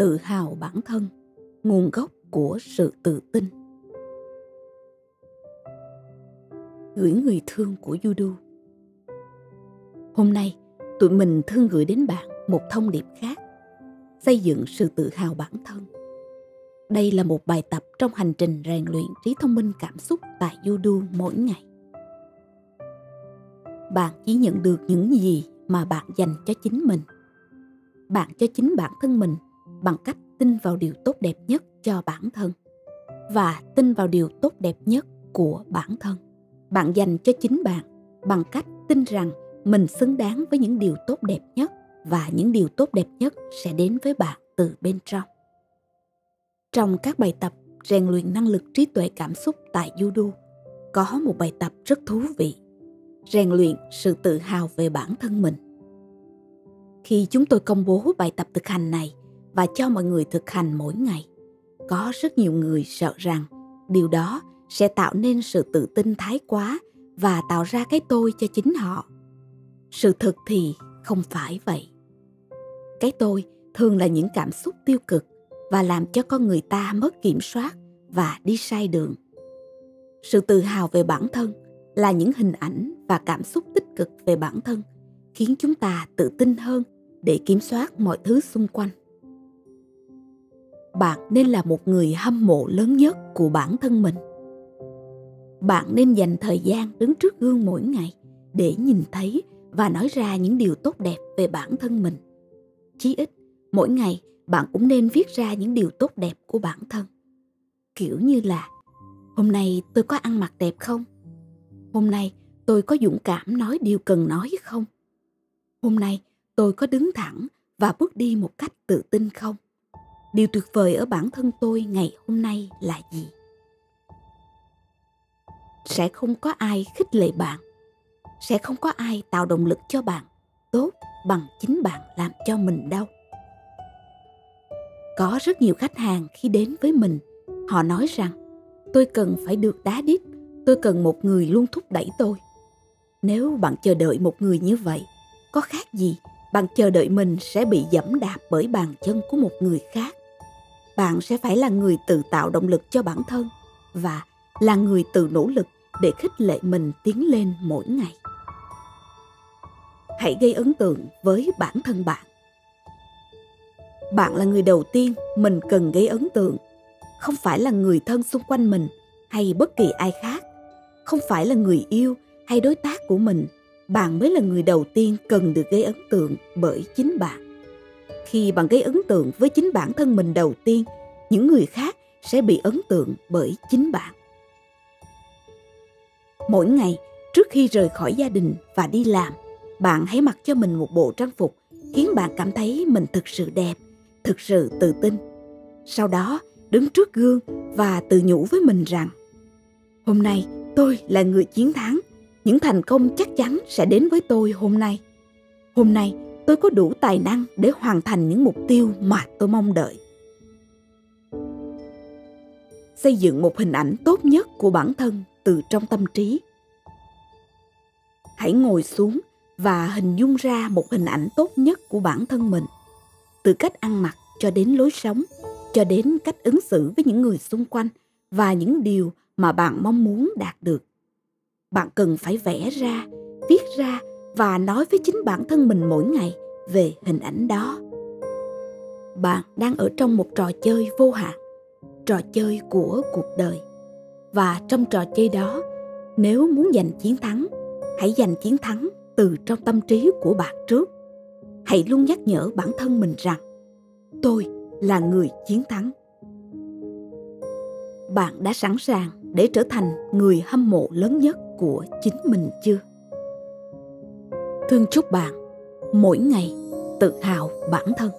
tự hào bản thân, nguồn gốc của sự tự tin. Gửi người thương của judo hôm nay, tụi mình thương gửi đến bạn một thông điệp khác, xây dựng sự tự hào bản thân. Đây là một bài tập trong hành trình rèn luyện trí thông minh cảm xúc tại judo mỗi ngày. Bạn chỉ nhận được những gì mà bạn dành cho chính mình. Bạn cho chính bản thân mình bằng cách tin vào điều tốt đẹp nhất cho bản thân và tin vào điều tốt đẹp nhất của bản thân. Bạn dành cho chính bạn bằng cách tin rằng mình xứng đáng với những điều tốt đẹp nhất và những điều tốt đẹp nhất sẽ đến với bạn từ bên trong. Trong các bài tập rèn luyện năng lực trí tuệ cảm xúc tại judo, có một bài tập rất thú vị, rèn luyện sự tự hào về bản thân mình. Khi chúng tôi công bố bài tập thực hành này và cho mọi người thực hành mỗi ngày. Có rất nhiều người sợ rằng điều đó sẽ tạo nên sự tự tin thái quá và tạo ra cái tôi cho chính họ. Sự thực thì không phải vậy. Cái tôi thường là những cảm xúc tiêu cực và làm cho con người ta mất kiểm soát và đi sai đường. Sự tự hào về bản thân là những hình ảnh và cảm xúc tích cực về bản thân, khiến chúng ta tự tin hơn để kiểm soát mọi thứ xung quanh bạn nên là một người hâm mộ lớn nhất của bản thân mình. Bạn nên dành thời gian đứng trước gương mỗi ngày để nhìn thấy và nói ra những điều tốt đẹp về bản thân mình. Chí ít, mỗi ngày bạn cũng nên viết ra những điều tốt đẹp của bản thân. Kiểu như là, hôm nay tôi có ăn mặc đẹp không? Hôm nay tôi có dũng cảm nói điều cần nói không? Hôm nay tôi có đứng thẳng và bước đi một cách tự tin không? Điều tuyệt vời ở bản thân tôi ngày hôm nay là gì? Sẽ không có ai khích lệ bạn. Sẽ không có ai tạo động lực cho bạn tốt bằng chính bạn làm cho mình đâu. Có rất nhiều khách hàng khi đến với mình, họ nói rằng, tôi cần phải được đá đít, tôi cần một người luôn thúc đẩy tôi. Nếu bạn chờ đợi một người như vậy, có khác gì, bạn chờ đợi mình sẽ bị dẫm đạp bởi bàn chân của một người khác bạn sẽ phải là người tự tạo động lực cho bản thân và là người tự nỗ lực để khích lệ mình tiến lên mỗi ngày. Hãy gây ấn tượng với bản thân bạn. Bạn là người đầu tiên mình cần gây ấn tượng, không phải là người thân xung quanh mình hay bất kỳ ai khác. Không phải là người yêu hay đối tác của mình, bạn mới là người đầu tiên cần được gây ấn tượng bởi chính bạn khi bạn gây ấn tượng với chính bản thân mình đầu tiên, những người khác sẽ bị ấn tượng bởi chính bạn. Mỗi ngày, trước khi rời khỏi gia đình và đi làm, bạn hãy mặc cho mình một bộ trang phục khiến bạn cảm thấy mình thực sự đẹp, thực sự tự tin. Sau đó, đứng trước gương và tự nhủ với mình rằng, hôm nay tôi là người chiến thắng, những thành công chắc chắn sẽ đến với tôi hôm nay. Hôm nay tôi có đủ tài năng để hoàn thành những mục tiêu mà tôi mong đợi. Xây dựng một hình ảnh tốt nhất của bản thân từ trong tâm trí. Hãy ngồi xuống và hình dung ra một hình ảnh tốt nhất của bản thân mình, từ cách ăn mặc cho đến lối sống, cho đến cách ứng xử với những người xung quanh và những điều mà bạn mong muốn đạt được. Bạn cần phải vẽ ra, viết ra và nói với chính bản thân mình mỗi ngày về hình ảnh đó. Bạn đang ở trong một trò chơi vô hạn, trò chơi của cuộc đời. Và trong trò chơi đó, nếu muốn giành chiến thắng, hãy giành chiến thắng từ trong tâm trí của bạn trước. Hãy luôn nhắc nhở bản thân mình rằng, tôi là người chiến thắng. Bạn đã sẵn sàng để trở thành người hâm mộ lớn nhất của chính mình chưa? Thương chúc bạn. Mỗi ngày tự hào bản thân.